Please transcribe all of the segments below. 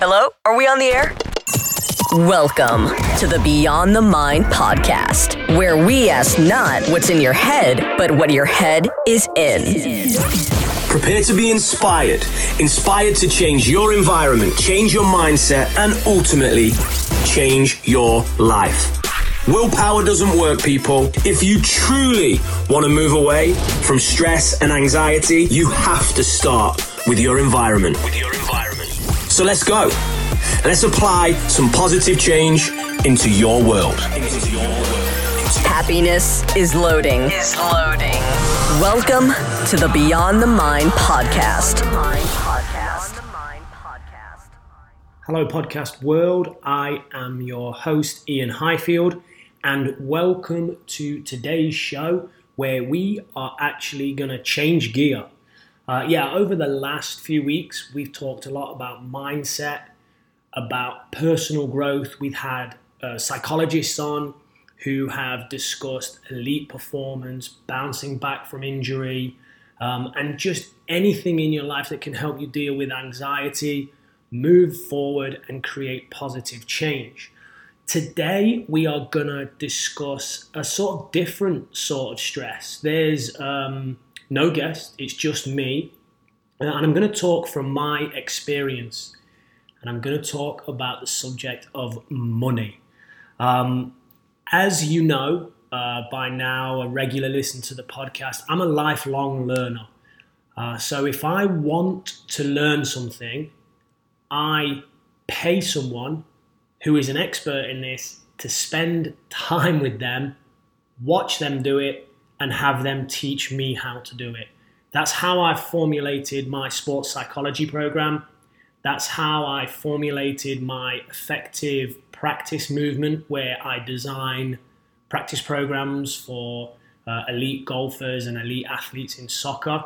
Hello? Are we on the air? Welcome to the Beyond the Mind podcast, where we ask not what's in your head, but what your head is in. Prepare to be inspired, inspired to change your environment, change your mindset, and ultimately change your life. Willpower doesn't work, people. If you truly want to move away from stress and anxiety, you have to start with your environment. With your environment. So let's go. Let's apply some positive change into your world. Into your world. Happiness is loading. Is loading. Welcome to the Beyond the Mind podcast. Hello, podcast world. I am your host, Iain Highfield, and welcome to today's show where we are actually going to change gear. Uh, yeah, over the last few weeks, we've talked a lot about mindset, about personal growth. We've had uh, psychologists on who have discussed elite performance, bouncing back from injury, um, and just anything in your life that can help you deal with anxiety, move forward, and create positive change. Today, we are going to discuss a sort of different sort of stress. There's um, no guest, it's just me. And I'm going to talk from my experience. And I'm going to talk about the subject of money. Um, as you know uh, by now, a regular listener to the podcast, I'm a lifelong learner. Uh, so if I want to learn something, I pay someone who is an expert in this to spend time with them, watch them do it, and have them teach me how to do it. That's how I formulated my sports psychology program. That's how I formulated my effective practice movement, where I design practice programs for uh, elite golfers and elite athletes in soccer.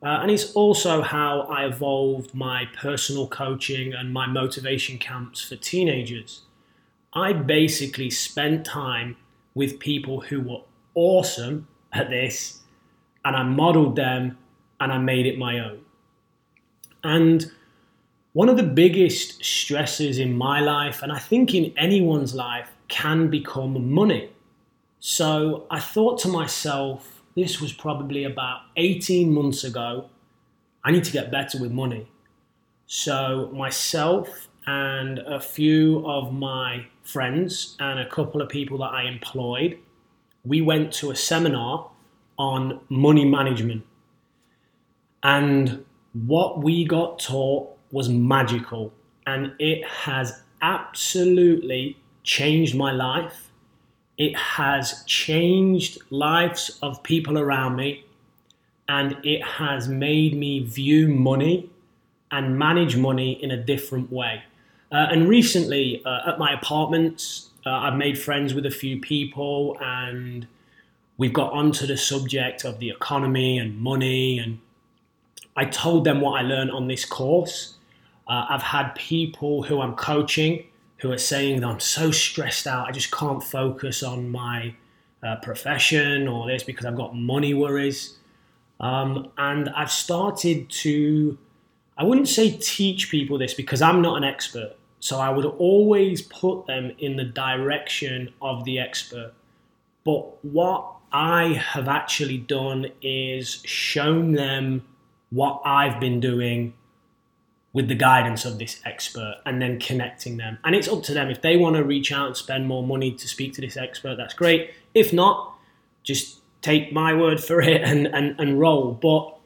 Uh, and it's also how I evolved my personal coaching and my motivation camps for teenagers. I basically spent time with people who were awesome at this and I modeled them and I made it my own. And one of the biggest stresses in my life, and I think in anyone's life, can become money. So I thought to myself, this was probably about 18 months ago, I need to get better with money. So myself and a few of my friends and a couple of people that I employed we went to a seminar on money management. And what we got taught was magical. And it has absolutely changed my life. It has changed lives of people around me. And it has made me view money and manage money in a different way. Uh, and recently, uh, at my apartments, uh, I've made friends with a few people, and we've got onto the subject of the economy and money. And I told them what I learned on this course. Uh, I've had people who I'm coaching who are saying that I'm so stressed out, I just can't focus on my uh, profession or this because I've got money worries. Um, and I've started to, I wouldn't say teach people this because I'm not an expert. So I would always put them in the direction of the expert. But what I have actually done is shown them what I've been doing with the guidance of this expert and then connecting them. And it's up to them. If they want to reach out and spend more money to speak to this expert, that's great. If not, just take my word for it and, and, and roll. But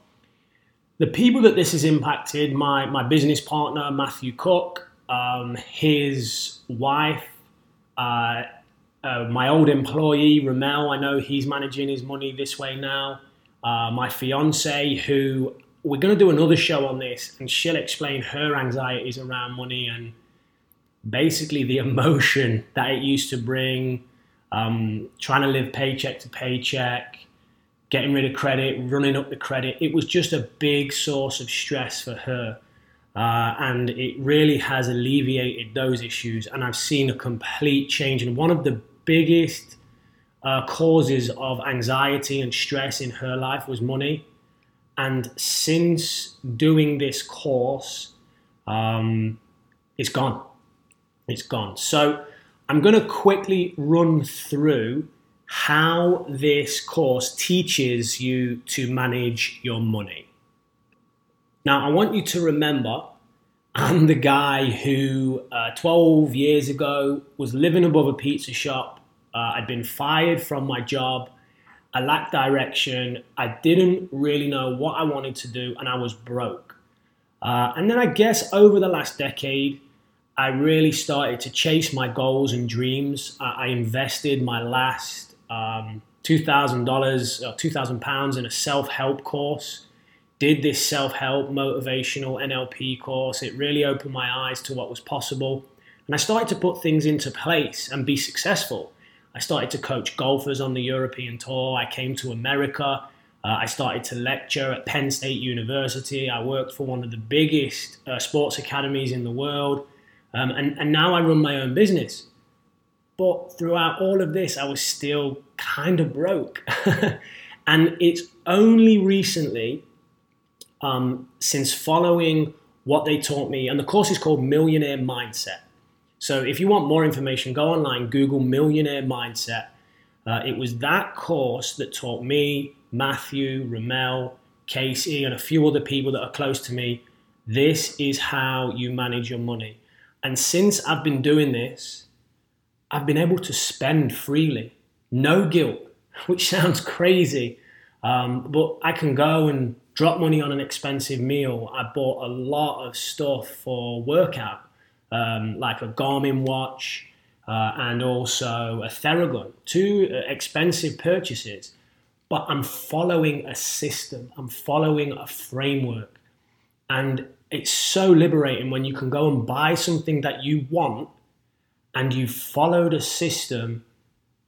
the people that this has impacted, my, my business partner, Matthew Cook, um, his wife, uh, uh, my old employee, Ramel, I know he's managing his money this way now. Uh, my fiance, who we're going to do another show on this, and she'll explain her anxieties around money and basically the emotion that it used to bring, um, trying to live paycheck to paycheck, getting rid of credit, running up the credit. It was just a big source of stress for her. Uh, and it really has alleviated those issues. And I've seen a complete change. And one of the biggest uh, causes of anxiety and stress in her life was money. And since doing this course, um, it's gone. It's gone. So I'm going to quickly run through how this course teaches you to manage your money. Now, I want you to remember I'm the guy who uh, 12 years ago was living above a pizza shop. Uh, I'd been fired from my job. I lacked direction. I didn't really know what I wanted to do, and I was broke. Uh, and then I guess over the last decade, I really started to chase my goals and dreams. I invested my last um, $2,000 or £2,000 in a self help course did this self help, motivational NLP course. It really opened my eyes to what was possible. And I started to put things into place and be successful. I started to coach golfers on the European tour. I came to America. Uh, I started to lecture at Penn State University. I worked for one of the biggest uh, sports academies in the world. Um, and, and now I run my own business. But throughout all of this, I was still kind of broke. and it's only recently um, since following what they taught me. And the course is called Millionaire Mindset. So if you want more information, go online, Google Millionaire Mindset. Uh, it was that course that taught me, Matthew, Ramel, Casey, and a few other people that are close to me. This is how you manage your money. And since I've been doing this, I've been able to spend freely, no guilt, which sounds crazy. Um, but I can go and drop money on an expensive meal. I bought a lot of stuff for workout, um, like a Garmin watch uh, and also a Theragun, two uh, expensive purchases. But I'm following a system, I'm following a framework. And it's so liberating when you can go and buy something that you want and you followed a system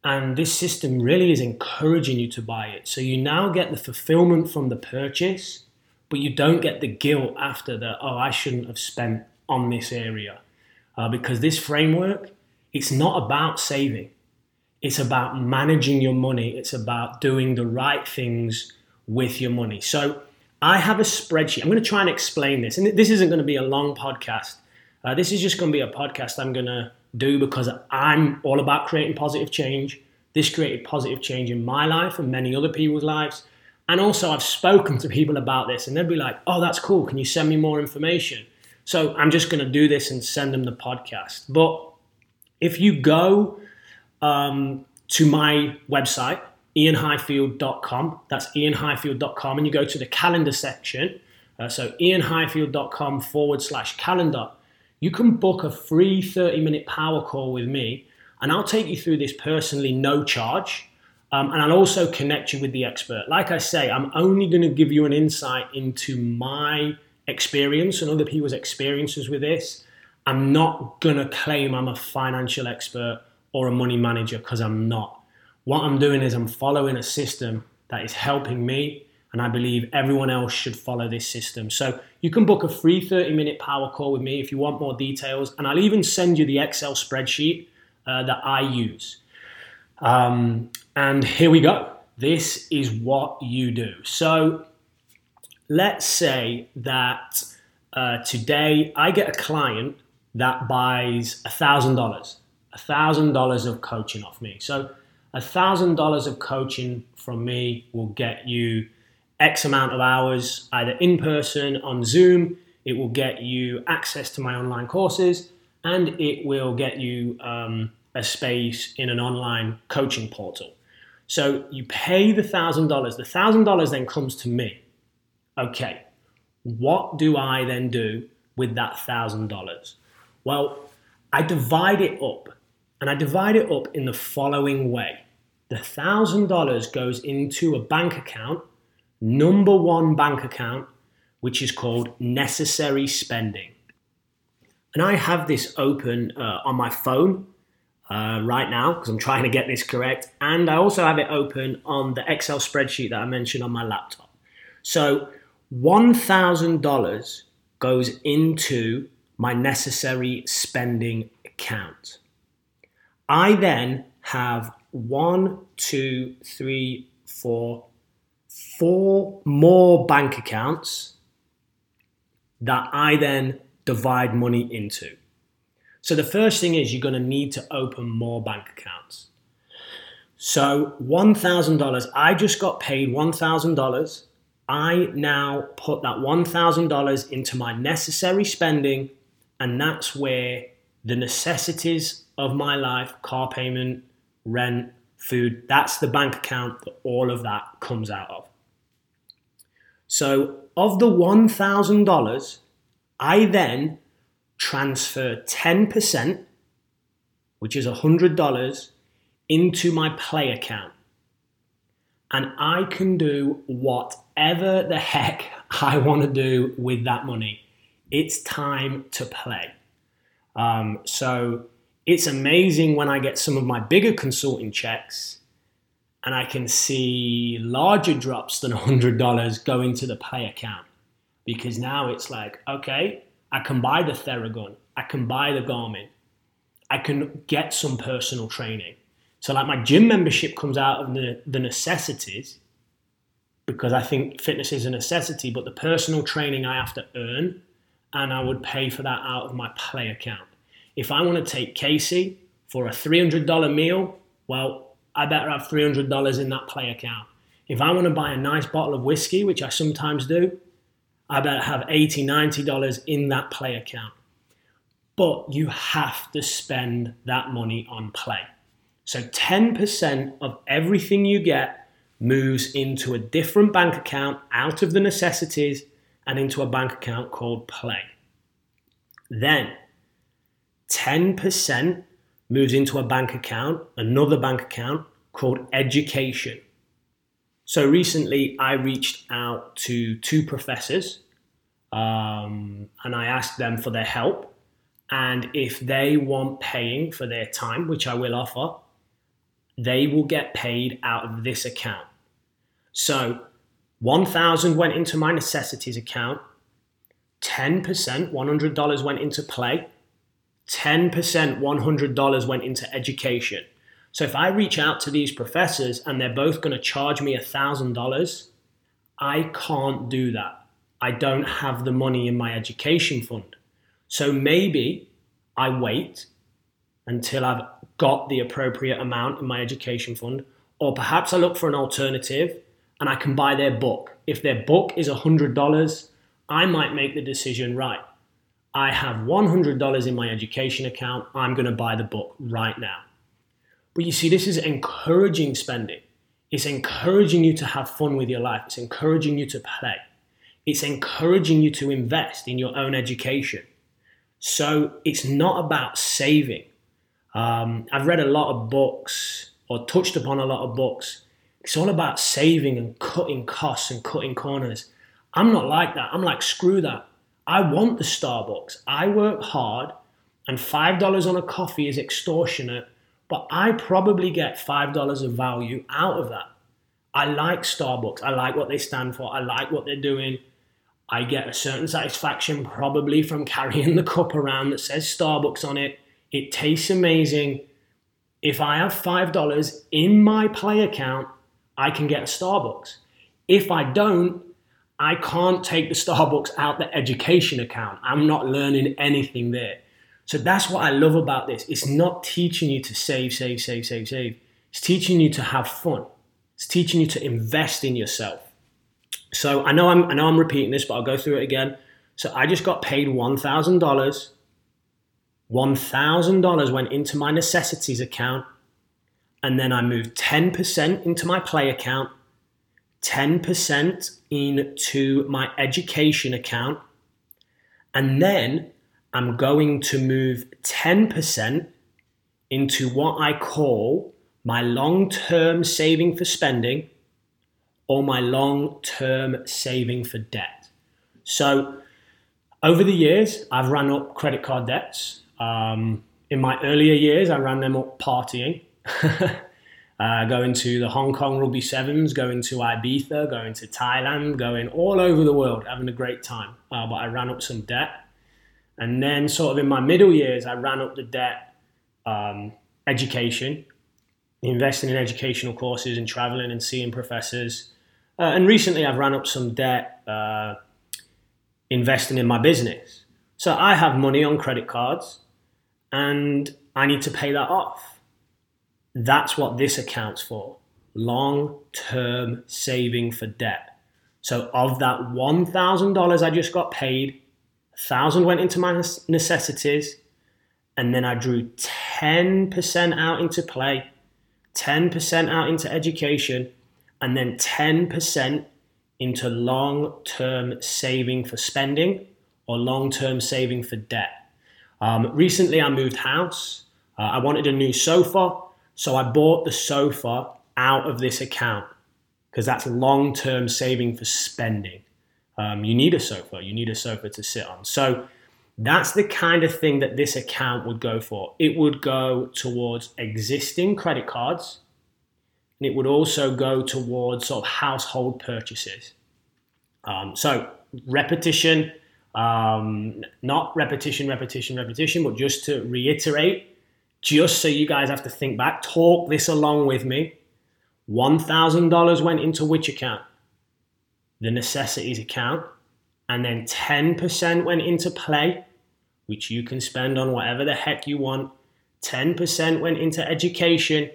and this system really is encouraging you to buy it. So you now get the fulfillment from the purchase, but you don't get the guilt after that, oh, I shouldn't have spent on this area. Uh, because this framework, it's not about saving, it's about managing your money, it's about doing the right things with your money. So I have a spreadsheet. I'm going to try and explain this. And this isn't going to be a long podcast. Uh, this is just going to be a podcast I'm going to do because I'm all about creating positive change. This created positive change in my life and many other people's lives. And also, I've spoken to people about this, and they'd be like, oh, that's cool. Can you send me more information? So I'm just going to do this and send them the podcast. But if you go um, to my website, iainhighfield.com, that's iainhighfield.com, and you go to the calendar section, uh, so iainhighfield.com forward slash calendar, you can book a free 30 minute power call with me, and I'll take you through this personally, no charge. Um, and I'll also connect you with the expert. Like I say, I'm only going to give you an insight into my experience and other people's experiences with this. I'm not going to claim I'm a financial expert or a money manager because I'm not. What I'm doing is I'm following a system that is helping me and I believe everyone else should follow this system. So you can book a free 30 minute power call with me if you want more details. And I'll even send you the Excel spreadsheet uh, that I use. Um, and here we go. This is what you do. So let's say that uh, today I get a client that buys $1,000, $1,000 of coaching off me. So $1,000 of coaching from me will get you X amount of hours, either in person, on Zoom. It will get you access to my online courses and it will get you um, a space in an online coaching portal. So you pay the $1,000. The $1,000 then comes to me. Okay, what do I then do with that $1,000? Well, I divide it up and I divide it up in the following way. The $1,000 goes into a bank account number one bank account, which is called necessary spending. And I have this open uh, on my phone uh, right now because I'm trying to get this correct. And I also have it open on the Excel spreadsheet that I mentioned on my laptop. So $1,000 goes into my necessary spending account. I then have one, two, three, four, four more bank accounts that I then divide money into. So the first thing is you're going to need to open more bank accounts. So $1,000, I just got paid $1,000. I now put that $1,000 into my necessary spending, and that's where the necessities of my life car payment, rent, food that's the bank account that all of that comes out of. So, of the $1,000, I then transfer 10%, which is $100, into my play account. And I can do whatever the heck I want to do with that money. It's time to play. Um, so it's amazing when I get some of my bigger consulting checks and I can see larger drops than $100 go into the play account because now it's like, okay, I can buy the Theragun, I can buy the Garmin, I can get some personal training. So, like, my gym membership comes out of the, the necessities because I think fitness is a necessity, but the personal training I have to earn, and I would pay for that out of my play account. If I want to take Casey for a $300 meal, well, I better have $300 in that play account. If I want to buy a nice bottle of whiskey, which I sometimes do, I better have $80, $90 in that play account. But you have to spend that money on play. So 10% of everything you get moves into a different bank account out of the necessities and into a bank account called play. Then 10% moves into a bank account, another bank account called education. So recently, I reached out to two professors um, and I asked them for their help. And if they want paying for their time, which I will offer, they will get paid out of this account. So 1000 went into my necessities account, 10%, $100 went into play, 10%, $100 went into education. So if I reach out to these professors and they're both going to charge me $1,000, I can't do that. I don't have the money in my education fund. So maybe I wait until I've got the appropriate amount in my education fund, or perhaps I look for an alternative and I can buy their book. If their book is $100, I might make the decision right. I have $100 in my education account. I'm going to buy the book right now. But you see, this is encouraging spending. It's encouraging you to have fun with your life. It's encouraging you to play. It's encouraging you to invest in your own education. So it's not about saving. Um, I've read a lot of books or touched upon a lot of books. It's all about saving and cutting costs and cutting corners. I'm not like that. I'm like, screw that. I want the Starbucks. I work hard, and $5 on a coffee is extortionate, but I probably get $5 of value out of that. I like Starbucks. I like what they stand for. I like what they're doing. I get a certain satisfaction probably from carrying the cup around that says Starbucks on it. It tastes amazing. If I have $5 in my play account, I can get a Starbucks. If I don't, I can't take the Starbucks out the education account. I'm not learning anything there. So that's what I love about this. It's not teaching you to save, save, save, save, save. It's teaching you to have fun. It's teaching you to invest in yourself. So I know I'm I know I'm repeating this, but I'll go through it again. So I just got paid one thousand dollars. One thousand dollars went into my necessities account, and then I moved ten percent into my play account 10% into my education account, and then I'm going to move 10% into what I call my long term saving for spending or my long term saving for debt. So, over the years, I've run up credit card debts. Um, in my earlier years, I ran them up partying. uh, going to the Hong Kong Rugby Sevens, going to Ibiza, going to Thailand, going all over the world, having a great time. Uh, but I ran up some debt. And then, sort of in my middle years, I ran up the debt, um, education, investing in educational courses and traveling and seeing professors. Uh, and recently, I've ran up some debt uh, investing in my business. So I have money on credit cards and I need to pay that off. That's what this accounts for long term saving for debt. So, of that $1,000 I just got paid, 1000 went into my necessities, and then I drew 10% out into play, 10% out into education, and then 10% into long term saving for spending or long term saving for debt. Um, recently, I moved house. Uh, I wanted a new sofa, so I bought the sofa out of this account because that's long term saving for spending. Um, you need a sofa, you need a sofa to sit on. So that's the kind of thing that this account would go for. It would go towards existing credit cards, and it would also go towards sort of household purchases. Um, so repetition, um, not repetition, repetition, repetition, but just to reiterate, just so you guys have to think back, talk this along with me. $1,000 went into which account? The necessities account. And then 10% went into play, which you can spend on whatever the heck you want. 10% went into education,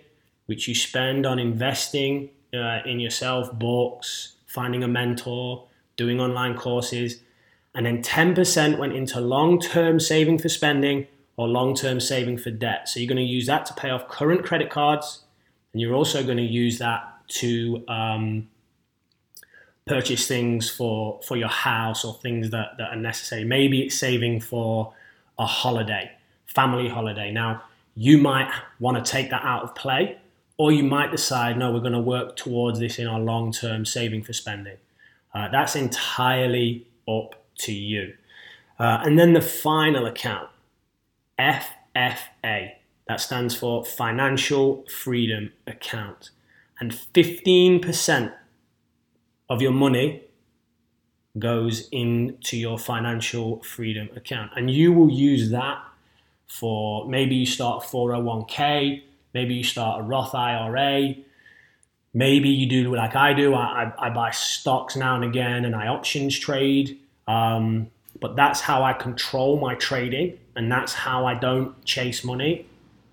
which you spend on investing uh, in yourself, books, finding a mentor, doing online courses. And then 10% went into long term saving for spending or long term saving for debt. So you're going to use that to pay off current credit cards and you're also going to use that to um, purchase things for for your house or things that, that are necessary. Maybe it's saving for a holiday, family holiday. Now you might want to take that out of play, or you might decide, no, we're going to work towards this in our long term saving for spending. Uh, that's entirely up to you. Uh, and then the final account, FFA. That stands for Financial Freedom Account. And 15% of your money goes into your financial freedom account. And you will use that for maybe you start a 401k, maybe you start a Roth IRA, maybe you do like I do. I, I, I buy stocks now and again and I options trade. Um, but that's how I control my trading and that's how I don't chase money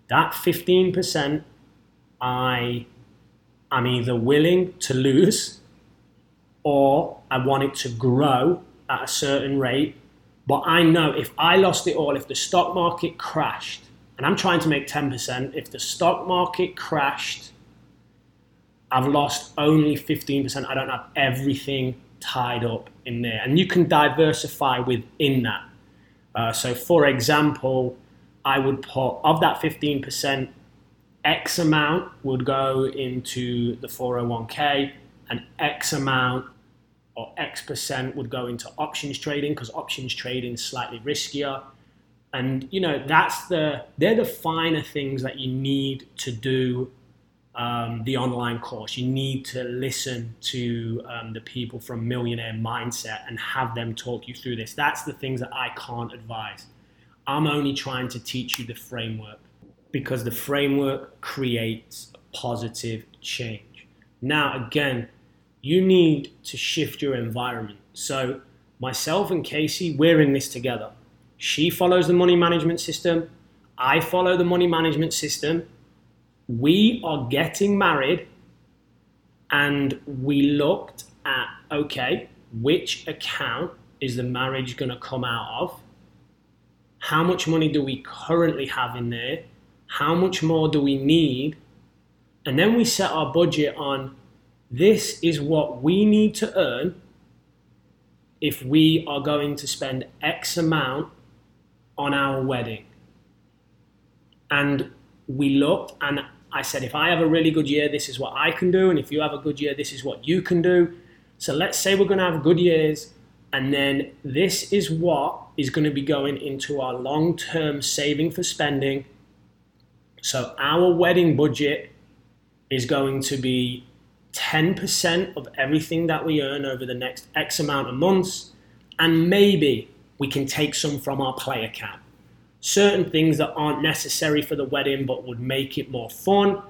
that 15% I am either willing to lose or I want it to grow at a certain rate. But I know if I lost it all, if the stock market crashed, and I'm trying to make 10%, if the stock market crashed, I've lost only 15%. I don't have everything tied up in there. And you can diversify within that. Uh, so, for example, I would put of that 15%, X amount would go into the 401k, and X amount or X percent would go into options trading because options trading is slightly riskier. And you know that's the they're the finer things that you need to do um, the online course. You need to listen to um, the people from Millionaire Mindset and have them talk you through this. That's the things that I can't advise. I'm only trying to teach you the framework because the framework creates positive change. Now, again, you need to shift your environment. So, myself and Casey, we're in this together. She follows the money management system, I follow the money management system. We are getting married, and we looked at okay, which account is the marriage going to come out of? how much money do we currently have in there? How much more do we need? And then we set our budget on this is what we need to earn if we are going to spend X amount on our wedding. And we looked and I said, if I have a really good year, this is what I can do. And if you have a good year, this is what you can do. So let's say we're going to have good years. And then this is what is going to be going into our long term saving for spending. So our wedding budget is going to be 10% of everything that we earn over the next X amount of months. And maybe we can take some from our play account. Certain things that aren't necessary for the wedding but would make it more fun,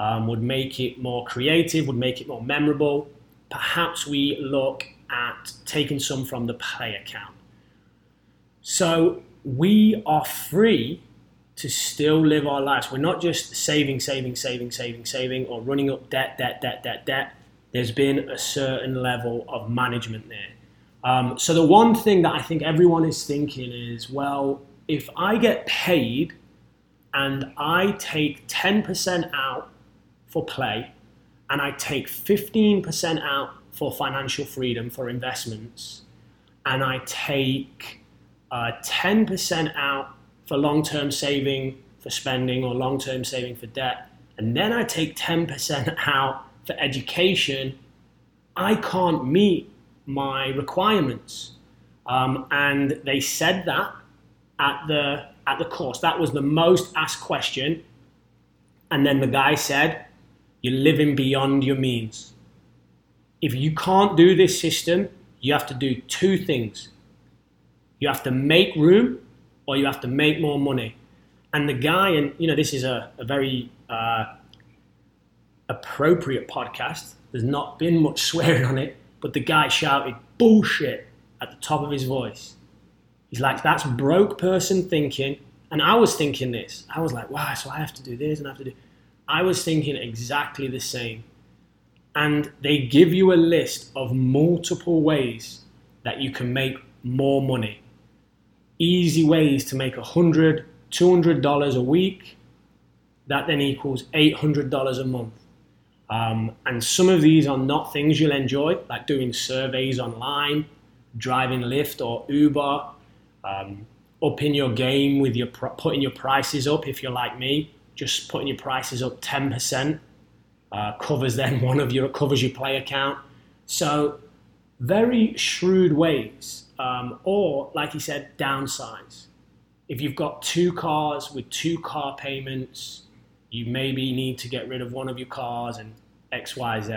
um, would make it more creative, would make it more memorable. Perhaps we look at taking some from the pay account. So we are free to still live our lives. We're not just saving, saving, saving, saving, saving, or running up debt, debt, debt, debt, debt. There's been a certain level of management there. Um, so the one thing that I think everyone is thinking is, well, if I get paid and I take 10% out for play and I take 15% out for financial freedom for investments and I take uh, 10% out for long term saving for spending or long term saving for debt, and then I take 10% out for education, I can't meet my requirements. Um, and they said that at the at the course. That was the most asked question. And then the guy said, You're living beyond your means. If you can't do this system, you have to do two things. You have to make room or you have to make more money. And the guy, and you know, this is a, a very uh, appropriate podcast. There's not been much swearing on it, but the guy shouted bullshit at the top of his voice. He's like, that's broke person thinking. And I was thinking this. I was like, wow, so I have to do this and I have to do. I was thinking exactly the same. And they give you a list of multiple ways that you can make more money easy ways to make $100, $200 a week. That then equals $800 a month. Um, and some of these are not things you'll enjoy, like doing surveys online, driving Lyft or Uber, um, upping your game with your putting your prices up. If you're like me, just putting your prices up 10% uh, covers then one of your covers your play account. So very shrewd ways um, or, like he said, downsize. If you've got two cars with two car payments, you maybe need to get rid of one of your cars and X, Y, Z.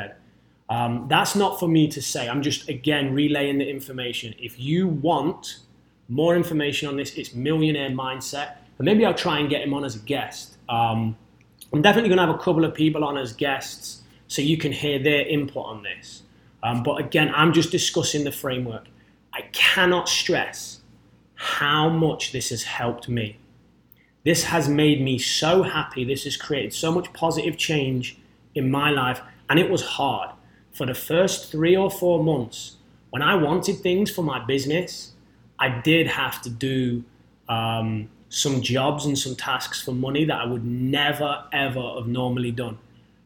Um, that's not for me to say. I'm just, again, relaying the information. If you want more information on this, it's Millionaire Mindset. And maybe I'll try and get him on as a guest. Um, I'm definitely going to have a couple of people on as guests so you can hear their input on this. Um, but again, I'm just discussing the framework. I cannot stress how much this has helped me. This has made me so happy. This has created so much positive change in my life. And it was hard. For the first three or four months, when I wanted things for my business, I did have to do um, some jobs and some tasks for money that I would never, ever have normally done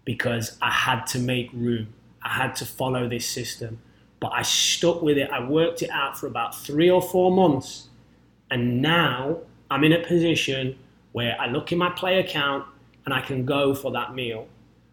because I had to make room. I had to follow this system but I stuck with it. I worked it out for about three or four months. And now I'm in a position where I look in my play account and I can go for that meal.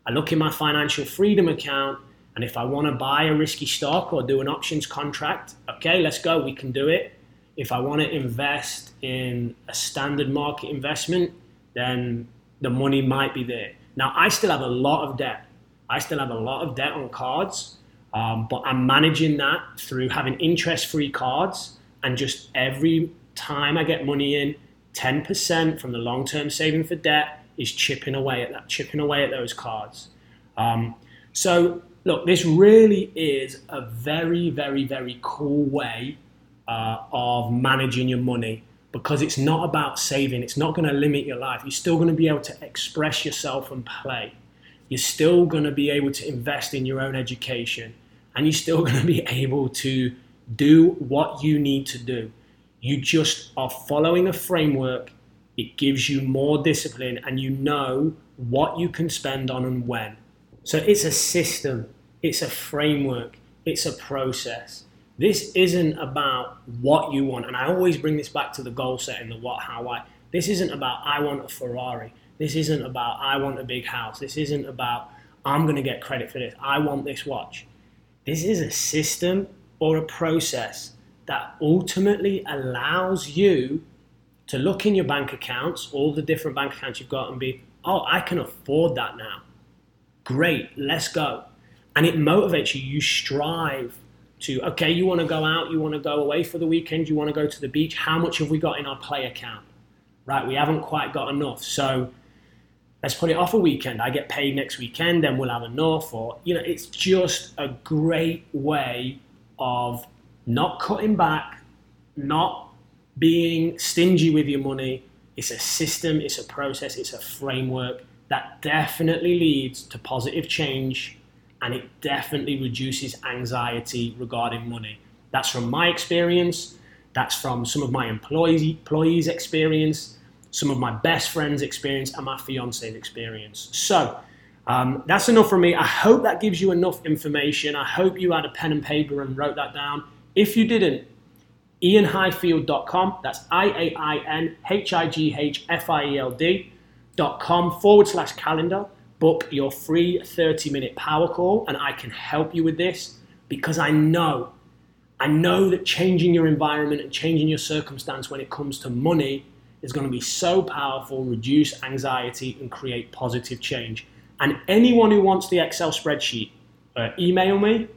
I look in my financial freedom account, and if I want to buy a risky stock or do an options contract, okay, let's go, we can do it. If I want to invest in a standard market investment, then the money might be there. Now, I still have a lot of debt. I still have a lot of debt on cards. Um, but I'm managing that through having interest free cards and just every time I get money in, 10% from the long term saving for debt is chipping away at that, chipping away at those cards. Um, so, look, this really is a very, very, very cool way uh, of managing your money because it's not about saving, it's not going to limit your life. You're still going to be able to express yourself and play you're still going to be able to invest in your own education and you're still going to be able to do what you need to do. You just are following a framework. It gives you more discipline and you know what you can spend on and when. So it's a system, it's a framework, it's a process. This isn't about what you want. And I always bring this back to the goal setting, the what, how, why. This isn't about I want a Ferrari. This isn't about I want a big house. This isn't about I'm going to get credit for this. I want this watch. This is a system or a process that ultimately allows you to look in your bank accounts, all the different bank accounts you've got, and be, oh, I can afford that now. Great, let's go. And it motivates you. You strive to, okay, you want to go out, you want to go away for the weekend, you want to go to the beach. How much have we got in our play account? Right, we haven't quite got enough. So let's put it off a weekend. I get paid next weekend, then we'll have enough. Or, you know, it's just a great way of not cutting back, not being stingy with your money. It's a system, it's a process, it's a framework that definitely leads to positive change and it definitely reduces anxiety regarding money. That's from my experience, that's from some of my employees, employees' experience, some of my best friends' experience, and my fiance's experience. So, um, that's enough for me. I hope that gives you enough information. I hope you had a pen and paper and wrote that down. If you didn't, iainhighfield.com, that's I A I N H I G H F I E L D.com forward slash calendar. Book your free 30 minute power call, and I can help you with this because I know, I know that changing your environment and changing your circumstance when it comes to money is going to be so powerful, reduce anxiety, and create positive change. And anyone who wants the Excel spreadsheet, uh, email me,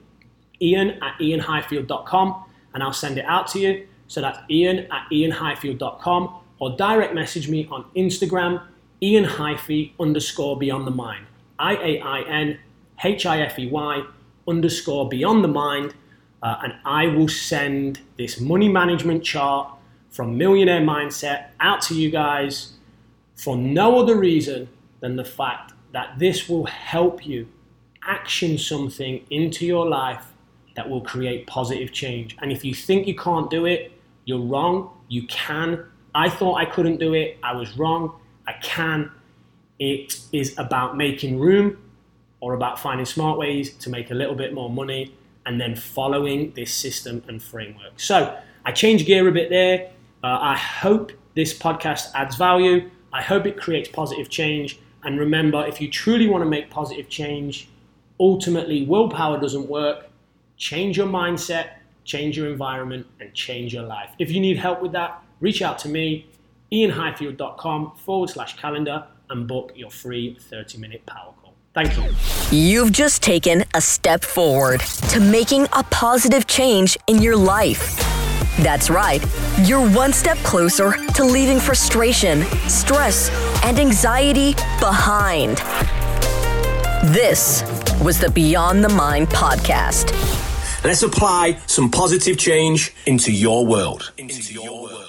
iain at iainhighfield.com, and I'll send it out to you. So that's iain at iainhighfield.com or direct message me on Instagram, iain hifey underscore beyond the mind. I A I N H I F E Y underscore beyond the mind. Uh, and I will send this money management chart from Millionaire Mindset out to you guys for no other reason than the fact that this will help you action something into your life that will create positive change. And if you think you can't do it, you're wrong. You can. I thought I couldn't do it. I was wrong. I can. It is about making room or about finding smart ways to make a little bit more money and then following this system and framework. So I change gear a bit there. Uh, I hope this podcast adds value. I hope it creates positive change. And remember, if you truly want to make positive change, ultimately, willpower doesn't work. Change your mindset, change your environment, and change your life. If you need help with that, reach out to me, iainhighfield.com forward slash calendar, and book your free 30 minute power call. Thank you. You've just taken a step forward to making a positive change in your life. That's right. You're one step closer to leaving frustration, stress, and anxiety behind. This was the Beyond the Mind podcast. Let's apply some positive change into your world. Into your world.